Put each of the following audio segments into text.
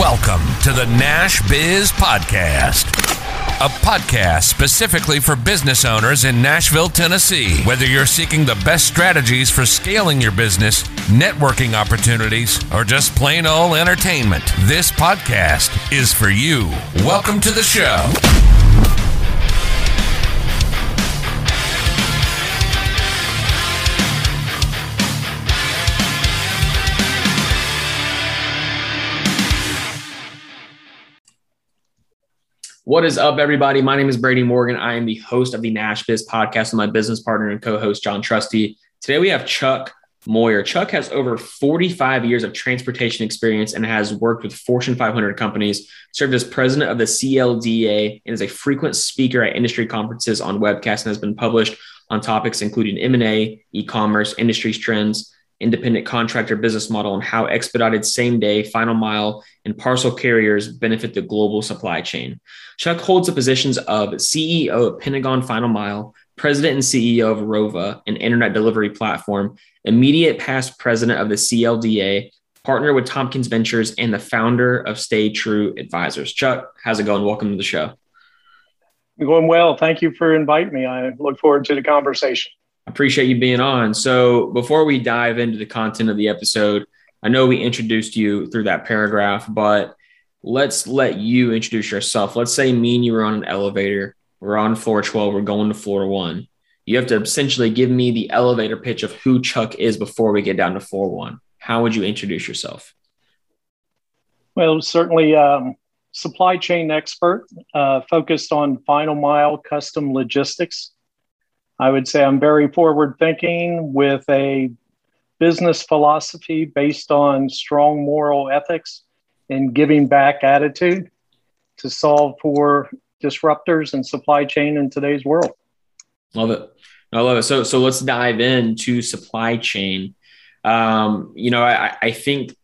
Welcome to the Nash Biz Podcast, a podcast specifically for business owners in Nashville, Tennessee. Whether you're seeking the best strategies for scaling your business, networking opportunities, or just plain old entertainment, this podcast is for you. Welcome to the show. What is up, everybody? My name is Brady Morgan. I am the host of the Nash Biz podcast with my business partner and co host, John Trusty. Today we have Chuck Moyer. Chuck has over 45 years of transportation experience and has worked with Fortune 500 companies, served as president of the CLDA, and is a frequent speaker at industry conferences on webcasts and has been published on topics including M&A, e-commerce, industry trends, independent contractor business model, and how expedited same day, final mile, and parcel carriers benefit the global supply chain. Chuck holds the positions of CEO of Pentagon Final Mile, President and CEO of Rova, an internet delivery platform, immediate past president of the CLDA, partner with Tompkins Ventures, and the founder of Stay True Advisors. Chuck, how's it going? Welcome to the show. Going well. Thank you for inviting me. I look forward to the conversation. Appreciate you being on. So, before we dive into the content of the episode, I know we introduced you through that paragraph, but let's let you introduce yourself. Let's say me and you were on an elevator. We're on floor 12. We're going to floor one. You have to essentially give me the elevator pitch of who Chuck is before we get down to floor one. How would you introduce yourself? Well, certainly um, supply chain expert uh, focused on final mile custom logistics. I would say I'm very forward thinking with a business philosophy based on strong moral ethics and giving back attitude to solve for disruptors and supply chain in today's world. Love it. I love it. So, so let's dive into supply chain. Um, you know, I, I think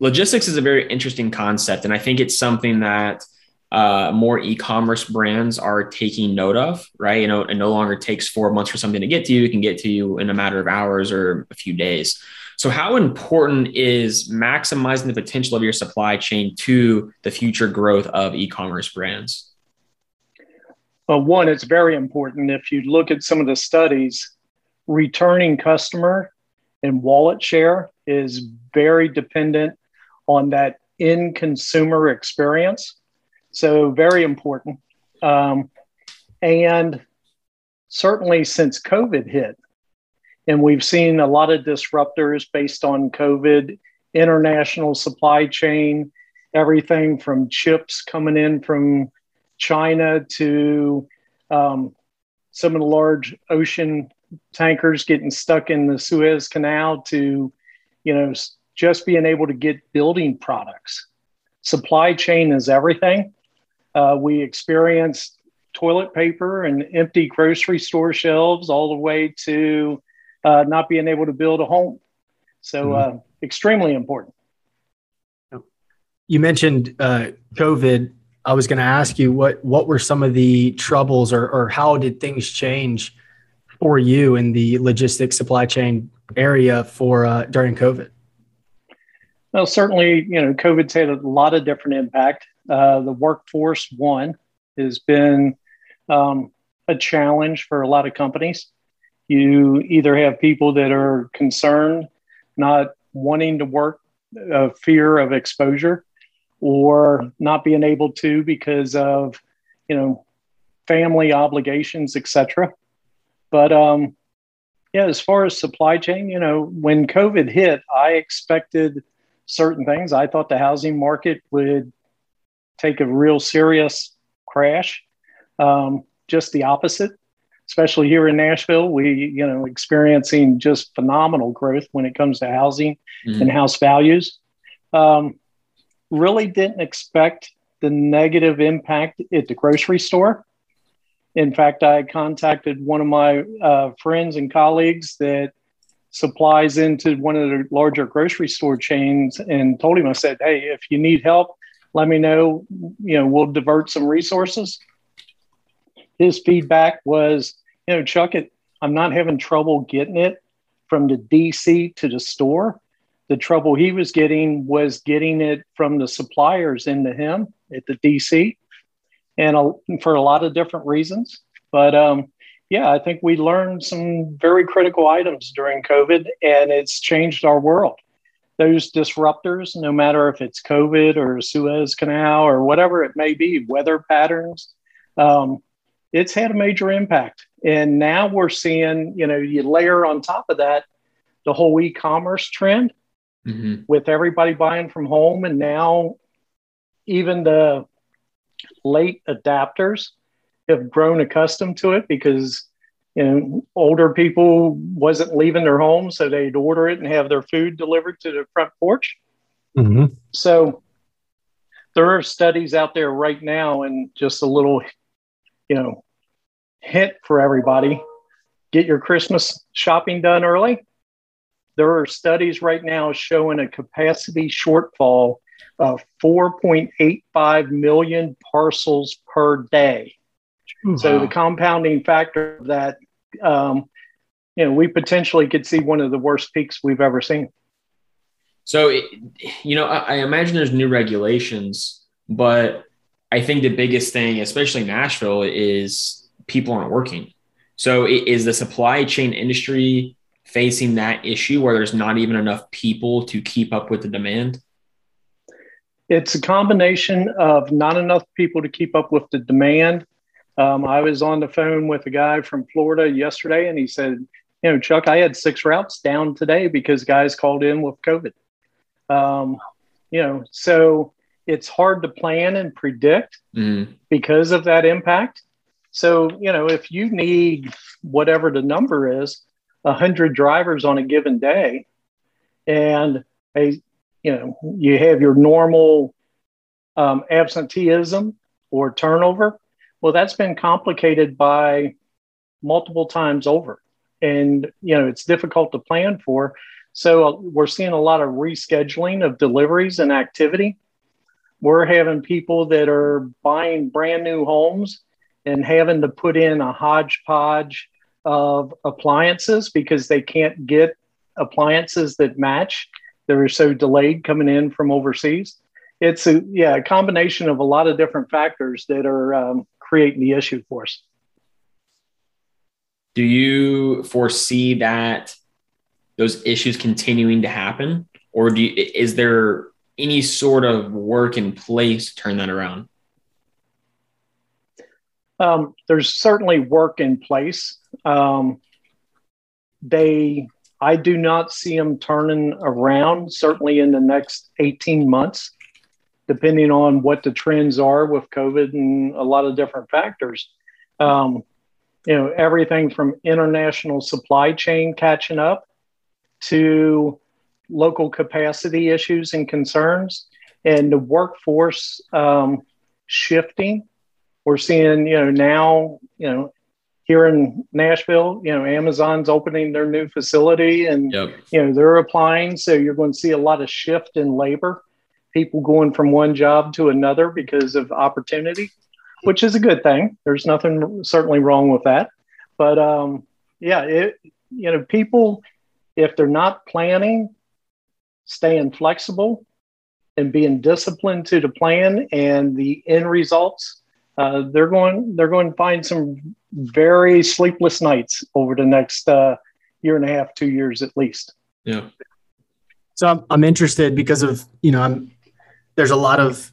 logistics is a very interesting concept, and I think it's something that uh, more e-commerce brands are taking note of. Right, you know, it no longer takes four months for something to get to you; it can get to you in a matter of hours or a few days. So, how important is maximizing the potential of your supply chain to the future growth of e commerce brands? Well, one, it's very important. If you look at some of the studies, returning customer and wallet share is very dependent on that in consumer experience. So, very important. Um, and certainly since COVID hit, and we've seen a lot of disruptors based on COVID, international supply chain, everything from chips coming in from China to um, some of the large ocean tankers getting stuck in the Suez Canal to, you know, just being able to get building products. Supply chain is everything. Uh, we experienced toilet paper and empty grocery store shelves all the way to uh, not being able to build a home. So, mm-hmm. uh, extremely important. You mentioned uh, COVID. I was going to ask you what what were some of the troubles, or or how did things change for you in the logistics supply chain area for uh, during COVID? Well, certainly, you know, COVID's had a lot of different impact. Uh, the workforce, one, has been um, a challenge for a lot of companies. You either have people that are concerned, not wanting to work, uh, fear of exposure, or not being able to because of, you know, family obligations, etc. But um, yeah, as far as supply chain, you know, when COVID hit, I expected certain things. I thought the housing market would take a real serious crash. Um, just the opposite especially here in Nashville, we, you know, experiencing just phenomenal growth when it comes to housing mm-hmm. and house values. Um, really didn't expect the negative impact at the grocery store. In fact, I contacted one of my uh, friends and colleagues that supplies into one of the larger grocery store chains and told him, I said, Hey, if you need help, let me know. You know, we'll divert some resources. His feedback was, you know, Chuck, it, I'm not having trouble getting it from the DC to the store. the trouble he was getting was getting it from the suppliers into him at the DC, and a, for a lot of different reasons. But um, yeah, I think we learned some very critical items during COVID, and it's changed our world. Those disruptors, no matter if it's COVID or Suez Canal or whatever it may be, weather patterns, um, it's had a major impact. And now we're seeing, you know, you layer on top of that the whole e-commerce trend mm-hmm. with everybody buying from home, and now even the late adapters have grown accustomed to it because you know older people wasn't leaving their home, so they'd order it and have their food delivered to the front porch. Mm-hmm. So there are studies out there right now, and just a little, you know, hint for everybody: get your Christmas shopping done early there are studies right now showing a capacity shortfall of 4.85 million parcels per day. Wow. So the compounding factor of that, um, you know, we potentially could see one of the worst peaks we've ever seen. So, it, you know, I, I imagine there's new regulations, but I think the biggest thing, especially Nashville, is people aren't working. So, is the supply chain industry facing that issue where there's not even enough people to keep up with the demand? It's a combination of not enough people to keep up with the demand. Um, I was on the phone with a guy from Florida yesterday, and he said, "You know, Chuck, I had six routes down today because guys called in with COVID." Um, you know, so it's hard to plan and predict mm-hmm. because of that impact. So, you know, if you need whatever the number is, 100 drivers on a given day and a you know you have your normal um, absenteeism or turnover well that's been complicated by multiple times over and you know it's difficult to plan for so uh, we're seeing a lot of rescheduling of deliveries and activity we're having people that are buying brand new homes and having to put in a hodgepodge of appliances because they can't get appliances that match. They're so delayed coming in from overseas. It's a yeah a combination of a lot of different factors that are um, creating the issue for us. Do you foresee that those issues continuing to happen, or do you, is there any sort of work in place to turn that around? Um, there's certainly work in place. Um, they, I do not see them turning around, certainly in the next 18 months, depending on what the trends are with COVID and a lot of different factors. Um, you know, everything from international supply chain catching up to local capacity issues and concerns and the workforce um, shifting we're seeing, you know, now, you know, here in Nashville, you know, Amazon's opening their new facility and, yep. you know, they're applying. So you're going to see a lot of shift in labor, people going from one job to another because of opportunity, which is a good thing. There's nothing certainly wrong with that. But um, yeah, it, you know, people, if they're not planning, staying flexible and being disciplined to the plan and the end results uh, they're going they're going to find some very sleepless nights over the next uh, year and a half, two years at least. Yeah. So I'm, I'm interested because of you know I'm there's a lot of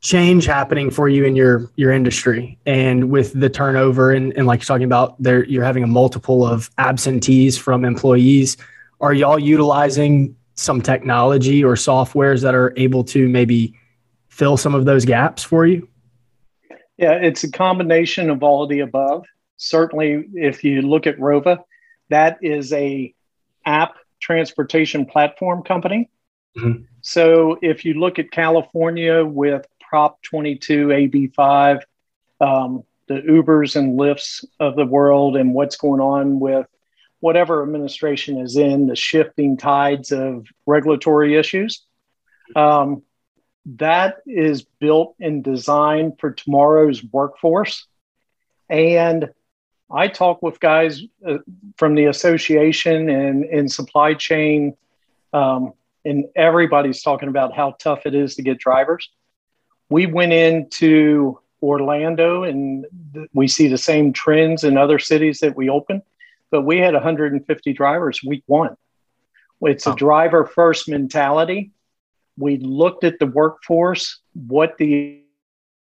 change happening for you in your your industry and with the turnover and, and like you're talking about there you're having a multiple of absentees from employees are y'all utilizing some technology or softwares that are able to maybe fill some of those gaps for you yeah, it's a combination of all of the above. Certainly, if you look at Rova, that is a app transportation platform company. Mm-hmm. So if you look at California with Prop 22 AB5, um, the Ubers and Lyfts of the world, and what's going on with whatever administration is in, the shifting tides of regulatory issues. Um, that is built and designed for tomorrow's workforce. And I talk with guys uh, from the association and in supply chain um, and everybody's talking about how tough it is to get drivers. We went into Orlando and we see the same trends in other cities that we open, but we had 150 drivers week one. It's a driver first mentality. We looked at the workforce, what the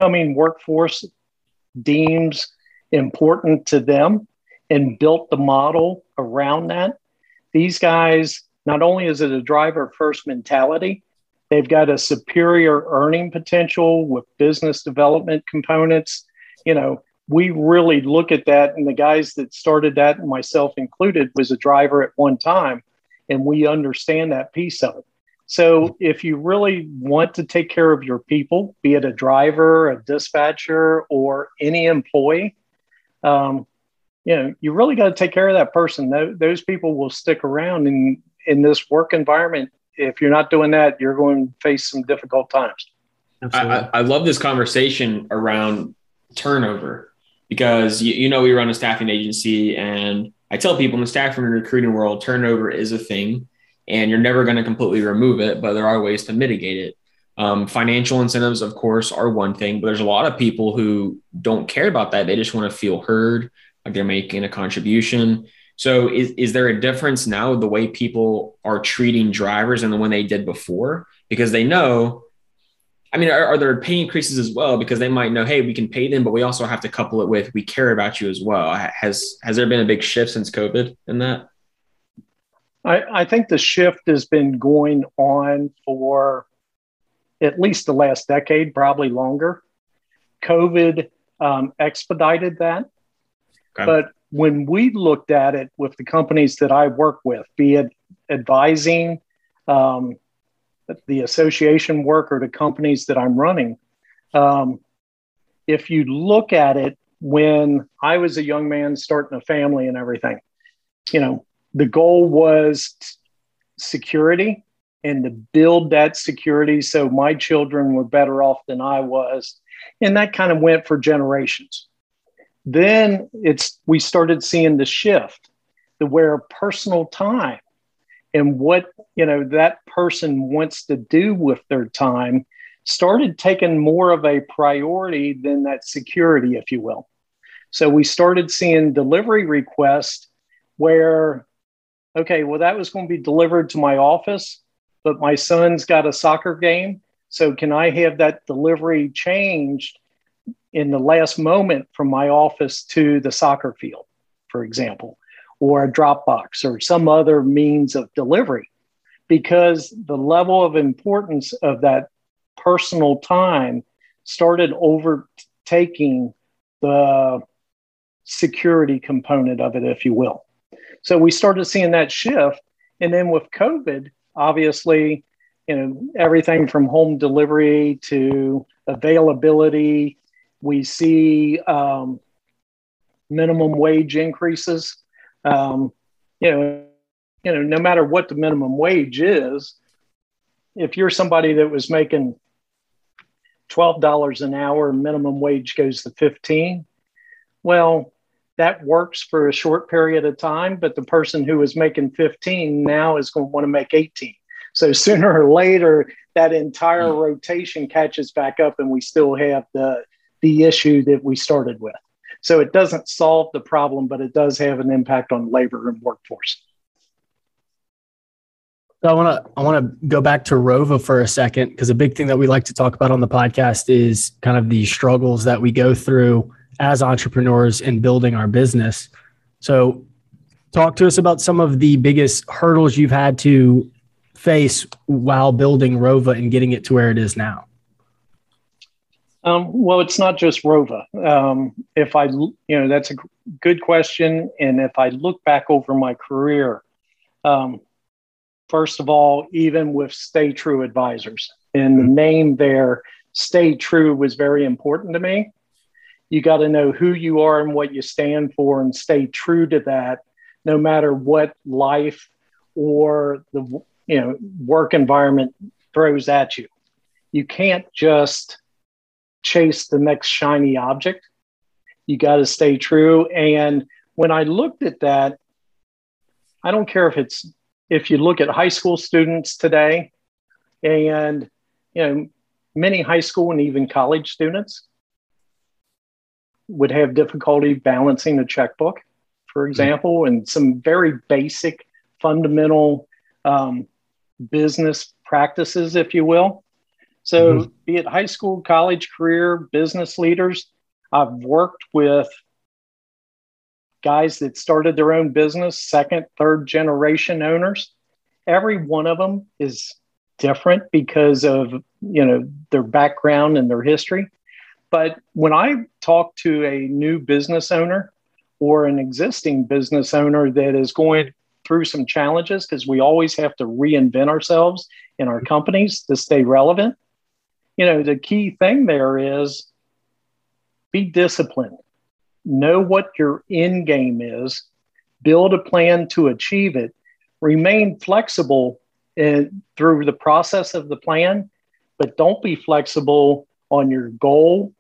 coming workforce deems important to them, and built the model around that. These guys, not only is it a driver first mentality, they've got a superior earning potential with business development components. You know, we really look at that, and the guys that started that, myself included, was a driver at one time and we understand that piece of it. So if you really want to take care of your people, be it a driver, a dispatcher, or any employee, um, you know, you really got to take care of that person. Those people will stick around in in this work environment. If you're not doing that, you're going to face some difficult times. I, I, love this conversation around turnover because you, you know we run a staffing agency and I tell people in the staffing and recruiting world, turnover is a thing, and you're never going to completely remove it, but there are ways to mitigate it. Um, financial incentives, of course, are one thing, but there's a lot of people who don't care about that. They just want to feel heard, like they're making a contribution. So, is, is there a difference now the way people are treating drivers and the one they did before? Because they know I mean, are, are, there pay increases as well? Because they might know, hey, we can pay them, but we also have to couple it with we care about you as well. Has has there been a big shift since COVID in that? I, I think the shift has been going on for at least the last decade, probably longer. COVID um, expedited that. Okay. But when we looked at it with the companies that I work with, be it advising, um, the association work or the companies that I'm running. Um, if you look at it when I was a young man starting a family and everything, you know, the goal was security and to build that security so my children were better off than I was. And that kind of went for generations. Then it's we started seeing the shift to where personal time and what you know that person wants to do with their time started taking more of a priority than that security if you will. So we started seeing delivery requests where okay well that was going to be delivered to my office but my son's got a soccer game. So can i have that delivery changed in the last moment from my office to the soccer field for example or a Dropbox or some other means of delivery because the level of importance of that personal time started overtaking the security component of it, if you will. So we started seeing that shift. And then with COVID, obviously, you know, everything from home delivery to availability, we see um, minimum wage increases um, you know, you know, no matter what the minimum wage is, if you're somebody that was making twelve dollars an hour, minimum wage goes to fifteen. Well, that works for a short period of time, but the person who was making 15 now is going to want to make 18. So sooner or later, that entire mm. rotation catches back up, and we still have the the issue that we started with. So it doesn't solve the problem, but it does have an impact on labor and workforce. So I want to I want to go back to Rova for a second because a big thing that we like to talk about on the podcast is kind of the struggles that we go through as entrepreneurs in building our business. So talk to us about some of the biggest hurdles you've had to face while building Rova and getting it to where it is now. Um, well, it's not just Rova. Um, if I, you know, that's a good question. And if I look back over my career, um, first of all, even with Stay True Advisors, and the name there, Stay True, was very important to me. You got to know who you are and what you stand for, and stay true to that, no matter what life or the you know work environment throws at you. You can't just chase the next shiny object. You got to stay true. And when I looked at that, I don't care if it's if you look at high school students today, and you know, many high school and even college students would have difficulty balancing a checkbook, for example, and some very basic, fundamental um, business practices, if you will. So, mm-hmm. be it high school, college, career, business leaders, I've worked with guys that started their own business, second, third generation owners. Every one of them is different because of you know their background and their history. But when I talk to a new business owner or an existing business owner that is going through some challenges, because we always have to reinvent ourselves in our companies to stay relevant, you know, the key thing there is be disciplined, know what your end game is, build a plan to achieve it, remain flexible in, through the process of the plan, but don't be flexible on your goal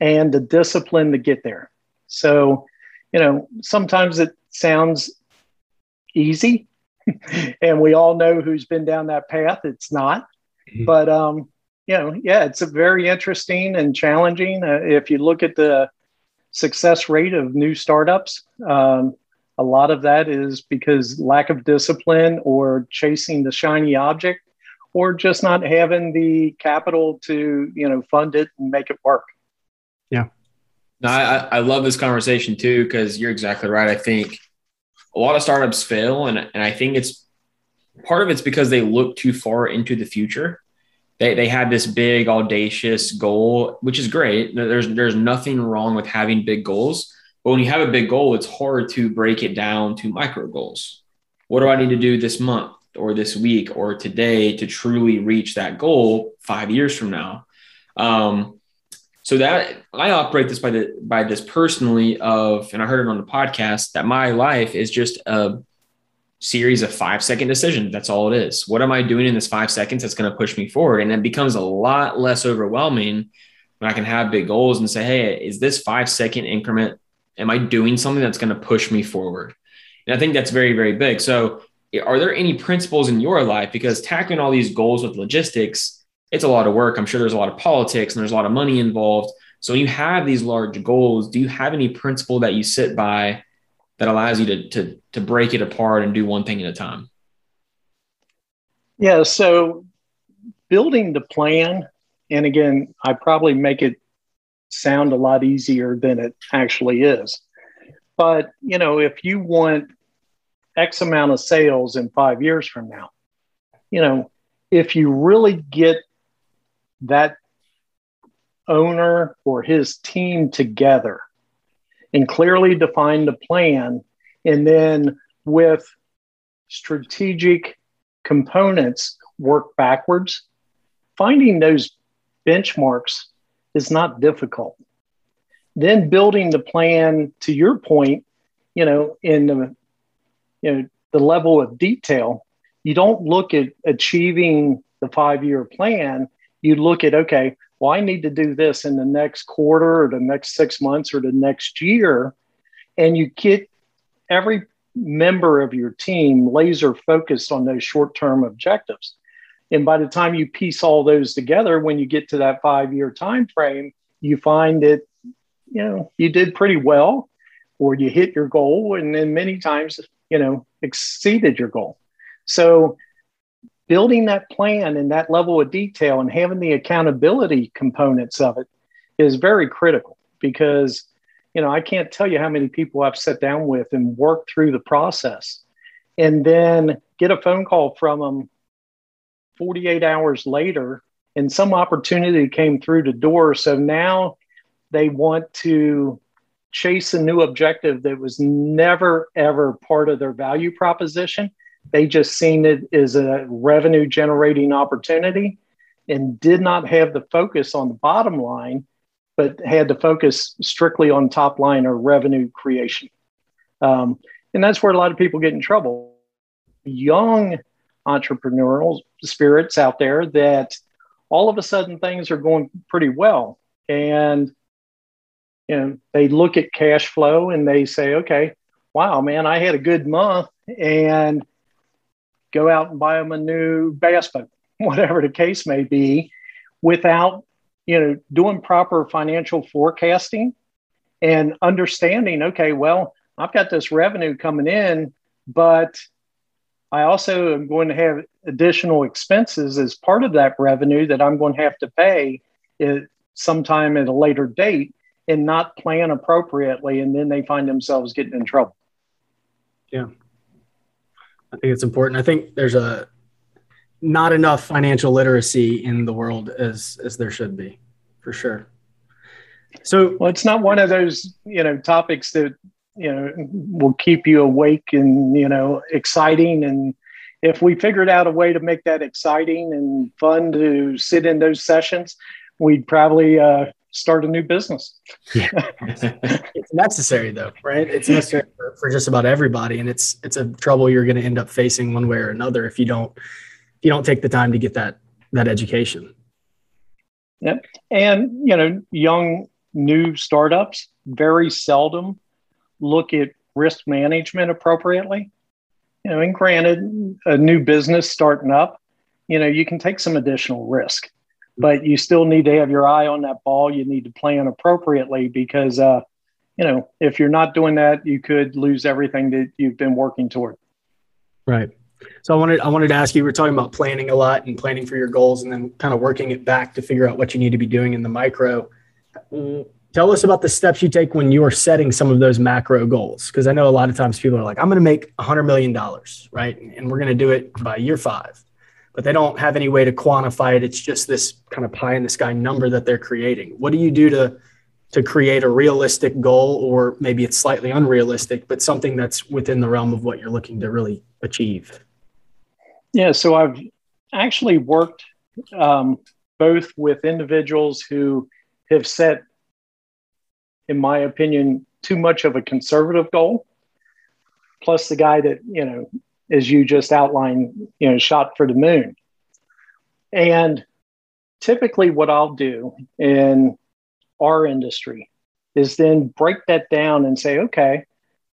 and the discipline to get there. So, you know, sometimes it sounds easy, and we all know who's been down that path. It's not, mm-hmm. but um, you know, yeah, it's a very interesting and challenging. Uh, if you look at the success rate of new startups, um, a lot of that is because lack of discipline or chasing the shiny object or just not having the capital to you know fund it and make it work yeah. No, I, I love this conversation too, because you're exactly right. I think a lot of startups fail, and, and I think it's part of it's because they look too far into the future. They, they had this big audacious goal, which is great. There's there's nothing wrong with having big goals, but when you have a big goal, it's hard to break it down to micro goals. What do I need to do this month or this week or today to truly reach that goal five years from now? Um, so that I operate this by the by this personally of, and I heard it on the podcast that my life is just a series of five second decisions. That's all it is. What am I doing in this five seconds that's going to push me forward? And it becomes a lot less overwhelming when I can have big goals and say, hey, is this five second increment? Am I doing something that's going to push me forward? And I think that's very, very big. So, are there any principles in your life? Because tackling all these goals with logistics, it's a lot of work. I'm sure there's a lot of politics and there's a lot of money involved. So when you have these large goals, do you have any principle that you sit by that allows you to to to break it apart and do one thing at a time? Yeah, so building the plan, and again, I probably make it sound a lot easier than it actually is. But you know, if you want X amount of sales in five years from now, you know, if you really get that owner or his team together and clearly define the plan. And then with strategic components work backwards. Finding those benchmarks is not difficult. Then building the plan to your point you know in the you know the level of detail you don't look at achieving the five year plan. You look at, okay, well, I need to do this in the next quarter or the next six months or the next year. And you get every member of your team laser focused on those short term objectives. And by the time you piece all those together, when you get to that five year time frame, you find that you know you did pretty well, or you hit your goal, and then many times you know exceeded your goal. So building that plan in that level of detail and having the accountability components of it is very critical because you know i can't tell you how many people i've sat down with and worked through the process and then get a phone call from them 48 hours later and some opportunity came through the door. So now they want to chase a new objective that was never ever part of their value proposition they just seen it as a revenue generating opportunity and did not have the focus on the bottom line, but had to focus strictly on top line or revenue creation. Um, and that's where a lot of people get in trouble. Young entrepreneurial spirits out there that all of a sudden things are going pretty well. And you know, they look at cash flow and they say, okay, wow, man, I had a good month and go out and buy them a new bass boat, whatever the case may be, without you know doing proper financial forecasting and understanding. Okay, well, I've got this revenue coming in, but I also am going to have additional expenses as part of that revenue that I'm going to have to pay sometime at a later date and not plan appropriately. And then they find themselves getting in trouble. Yeah. I think it's important. I think there's a not enough financial literacy in the world as as there should be, for sure. So well, it's not one of those, you know, topics that, you know, will keep you awake and, you know, exciting and if we figured out a way to make that exciting and fun to sit in those sessions, we'd probably uh, start a new business. yeah. it's necessary though, right? It's necessary for, for, just about everybody, and it's it's a trouble you're going to end up facing one way or another if you don't if you don't take the time to get that that education. Yep, and you know, young new startups very seldom look at risk management appropriately you know, and granted, a new business starting up, you know, you can take some additional risk, but you still need to have your eye on that ball. You need to plan appropriately because, uh, you know, if you're not doing that, you could lose everything that you've been working toward. Right. So I wanted I wanted to ask you. We're talking about planning a lot and planning for your goals, and then kind of working it back to figure out what you need to be doing in the micro. Tell us about the steps you take when you are setting some of those macro goals. Because I know a lot of times people are like, I'm going to make $100 million, right? And we're going to do it by year five. But they don't have any way to quantify it. It's just this kind of pie in the sky number that they're creating. What do you do to, to create a realistic goal, or maybe it's slightly unrealistic, but something that's within the realm of what you're looking to really achieve? Yeah, so I've actually worked um, both with individuals who have set in my opinion, too much of a conservative goal. Plus, the guy that, you know, as you just outlined, you know, shot for the moon. And typically, what I'll do in our industry is then break that down and say, okay,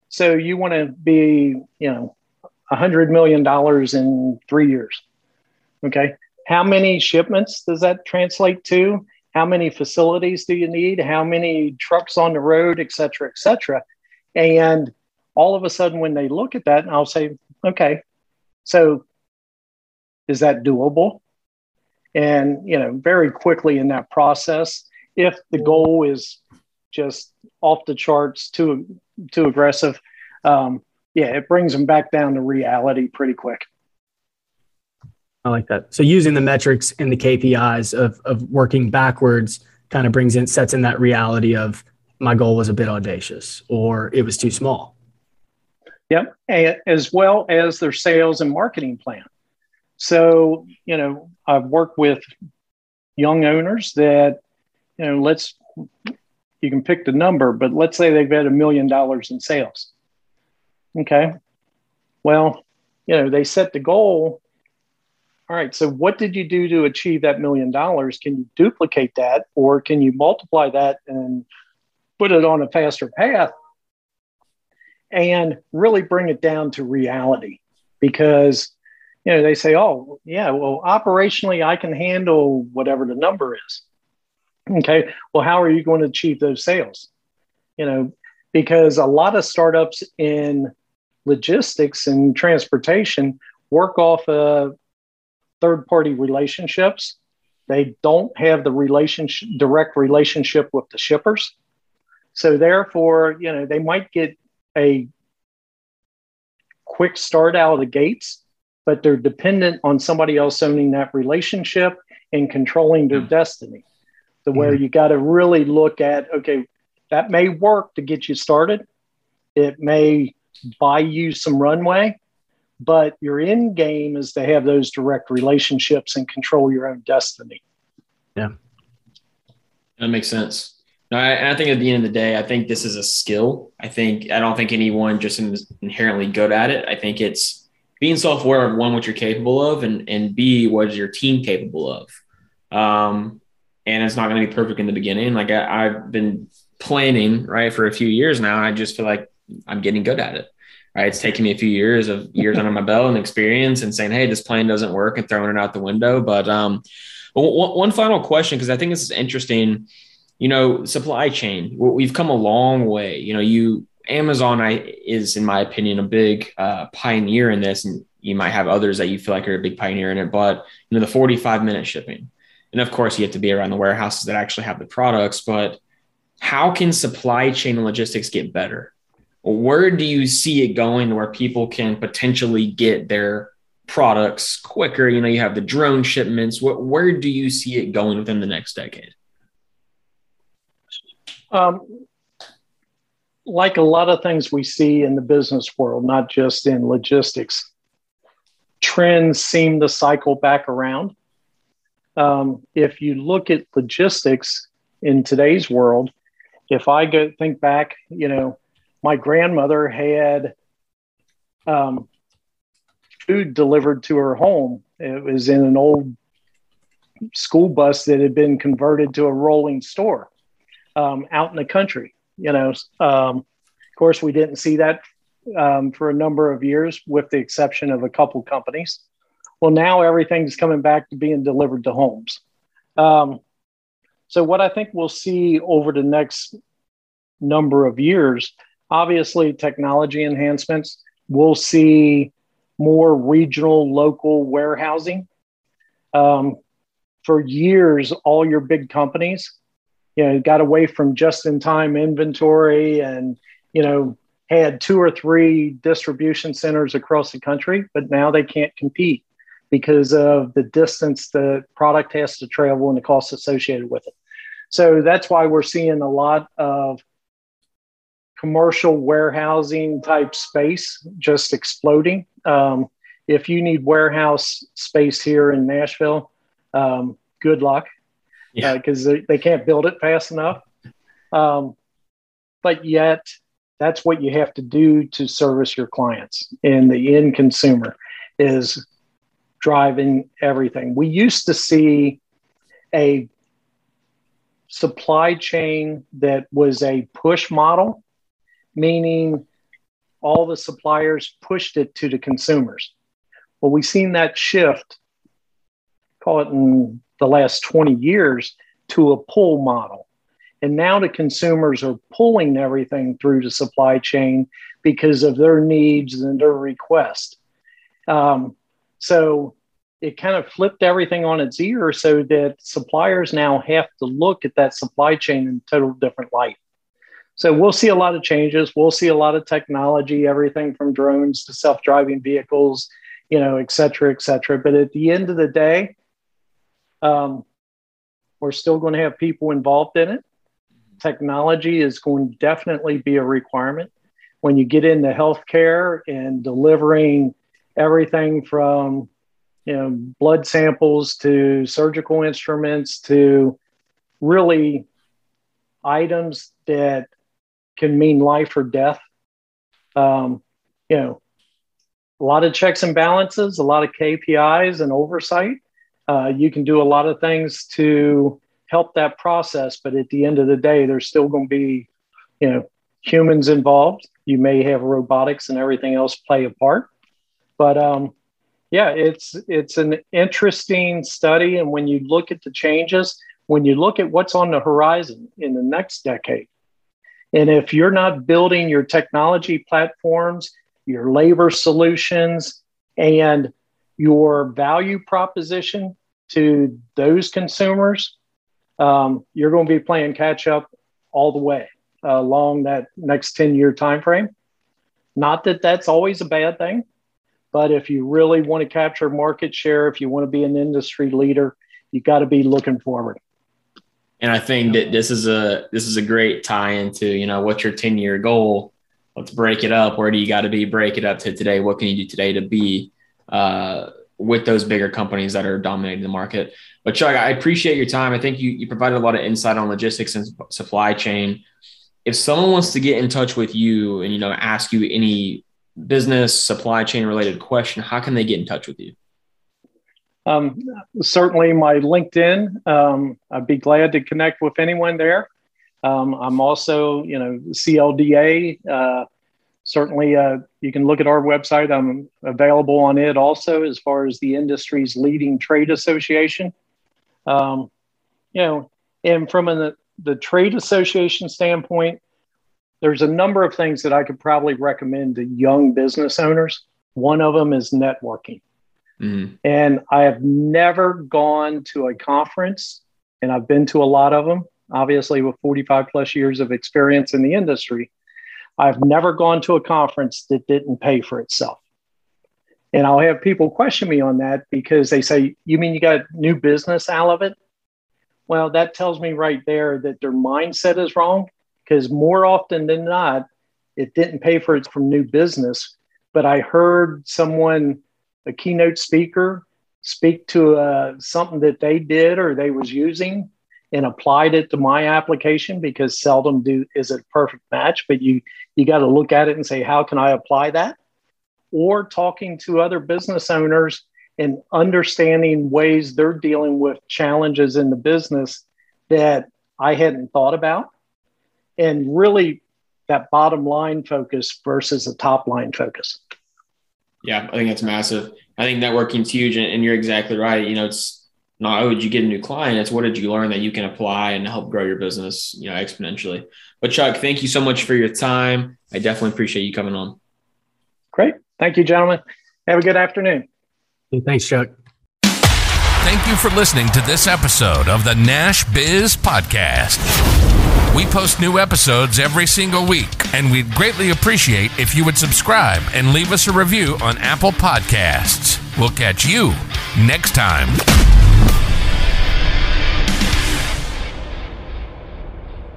so you want to be, you know, a $100 million in three years. Okay. How many shipments does that translate to? how many facilities do you need how many trucks on the road et cetera et cetera and all of a sudden when they look at that and i'll say okay so is that doable and you know very quickly in that process if the goal is just off the charts too too aggressive um, yeah it brings them back down to reality pretty quick I like that. So using the metrics and the KPIs of of working backwards kind of brings in sets in that reality of my goal was a bit audacious or it was too small. Yep, as well as their sales and marketing plan. So, you know, I've worked with young owners that, you know, let's you can pick the number, but let's say they've had a million dollars in sales. Okay. Well, you know, they set the goal all right, so what did you do to achieve that million dollars? Can you duplicate that or can you multiply that and put it on a faster path and really bring it down to reality? Because you know, they say, "Oh, yeah, well, operationally I can handle whatever the number is." Okay, well, how are you going to achieve those sales? You know, because a lot of startups in logistics and transportation work off of third party relationships. They don't have the relationship, direct relationship with the shippers. So therefore, you know, they might get a quick start out of the gates, but they're dependent on somebody else owning that relationship and controlling their mm. destiny. The mm. where you got to really look at, okay, that may work to get you started. It may buy you some runway, but your end game is to have those direct relationships and control your own destiny. Yeah. That makes sense. No, I, I think at the end of the day, I think this is a skill. I think I don't think anyone just is inherently good at it. I think it's being self-aware of one what you're capable of, and and b what is your team capable of. Um, and it's not going to be perfect in the beginning. Like I, I've been planning right for a few years now, I just feel like I'm getting good at it. right? It's taken me a few years of years under my belt and experience and saying, Hey, this plan doesn't work and throwing it out the window. But, um, one final question, because I think this is interesting, you know, supply chain, we've come a long way, you know, you, Amazon I, is, in my opinion, a big uh, pioneer in this, and you might have others that you feel like are a big pioneer in it. But you know, the 45 minute shipping, and of course, you have to be around the warehouses that actually have the products. But how can supply chain and logistics get better? Where do you see it going where people can potentially get their products quicker? You know, you have the drone shipments. What, where do you see it going within the next decade? Um, like a lot of things we see in the business world, not just in logistics, trends seem to cycle back around. Um, if you look at logistics in today's world, if I go think back, you know, my grandmother had um, food delivered to her home. It was in an old school bus that had been converted to a rolling store um, out in the country you know, um, of course, we didn't see that um, for a number of years, with the exception of a couple companies. Well, now everything's coming back to being delivered to homes. Um, so, what I think we'll see over the next number of years, obviously, technology enhancements. We'll see more regional, local warehousing. Um, for years, all your big companies you know got away from just in time inventory and you know had two or three distribution centers across the country but now they can't compete because of the distance the product has to travel and the costs associated with it. So that's why we're seeing a lot of commercial warehousing type space just exploding. Um, if you need warehouse space here in nashville um, good luck because yeah. uh, they, they can't build it fast enough. Um, but yet, that's what you have to do to service your clients. And the end consumer is driving everything. We used to see a supply chain that was a push model, meaning all the suppliers pushed it to the consumers. Well, we've seen that shift, call it in the last 20 years to a pull model. And now the consumers are pulling everything through the supply chain because of their needs and their request. Um, so it kind of flipped everything on its ear so that suppliers now have to look at that supply chain in total different light. So we'll see a lot of changes. We'll see a lot of technology, everything from drones to self-driving vehicles, you know, et cetera, et cetera. But at the end of the day, um, we're still going to have people involved in it. Technology is going to definitely be a requirement. When you get into healthcare and delivering everything from you know blood samples to surgical instruments to really items that can mean life or death. Um, you know, a lot of checks and balances, a lot of KPIs and oversight uh, you can do a lot of things to help that process, but at the end of the day, there's still going to be, you know, humans involved. You may have robotics and everything else play a part, but um, yeah, it's it's an interesting study. And when you look at the changes, when you look at what's on the horizon in the next decade, and if you're not building your technology platforms, your labor solutions, and your value proposition to those consumers, um, you're going to be playing catch up all the way uh, along that next 10 year time frame. Not that that's always a bad thing, but if you really want to capture market share, if you want to be an industry leader, you got to be looking forward. And I think that this is a this is a great tie into you know what's your 10 year goal. Let's break it up. Where do you got to be? Break it up to today. What can you do today to be uh, with those bigger companies that are dominating the market. But Chuck, I appreciate your time. I think you, you provided a lot of insight on logistics and supply chain. If someone wants to get in touch with you and you know ask you any business supply chain related question, how can they get in touch with you? Um, certainly, my LinkedIn. Um, I'd be glad to connect with anyone there. Um, I'm also, you know, CLDA. Uh, certainly uh, you can look at our website. I'm available on it also as far as the industry's leading trade association. Um, you know, and from a, the trade association standpoint, there's a number of things that I could probably recommend to young business owners. One of them is networking. Mm-hmm. And I have never gone to a conference, and I've been to a lot of them, obviously, with 45 plus years of experience in the industry. I've never gone to a conference that didn't pay for itself. And I'll have people question me on that because they say, You mean you got new business out of it? Well, that tells me right there that their mindset is wrong because more often than not, it didn't pay for it from new business. But I heard someone, a keynote speaker, speak to uh, something that they did or they was using and applied it to my application because seldom do is it a perfect match but you you got to look at it and say how can i apply that? Or talking to other business owners and understanding ways they're dealing with challenges in the business that i hadn't thought about. And really that bottom line focus versus a top line focus. Yeah i think that's massive. I think networking's huge and you're exactly right. You know it's not oh, did you get a new client? It's what did you learn that you can apply and help grow your business, you know, exponentially. But Chuck, thank you so much for your time. I definitely appreciate you coming on. Great. Thank you, gentlemen. Have a good afternoon. Thanks, Chuck. Thank you for listening to this episode of the Nash Biz Podcast. We post new episodes every single week, and we'd greatly appreciate if you would subscribe and leave us a review on Apple Podcasts. We'll catch you next time.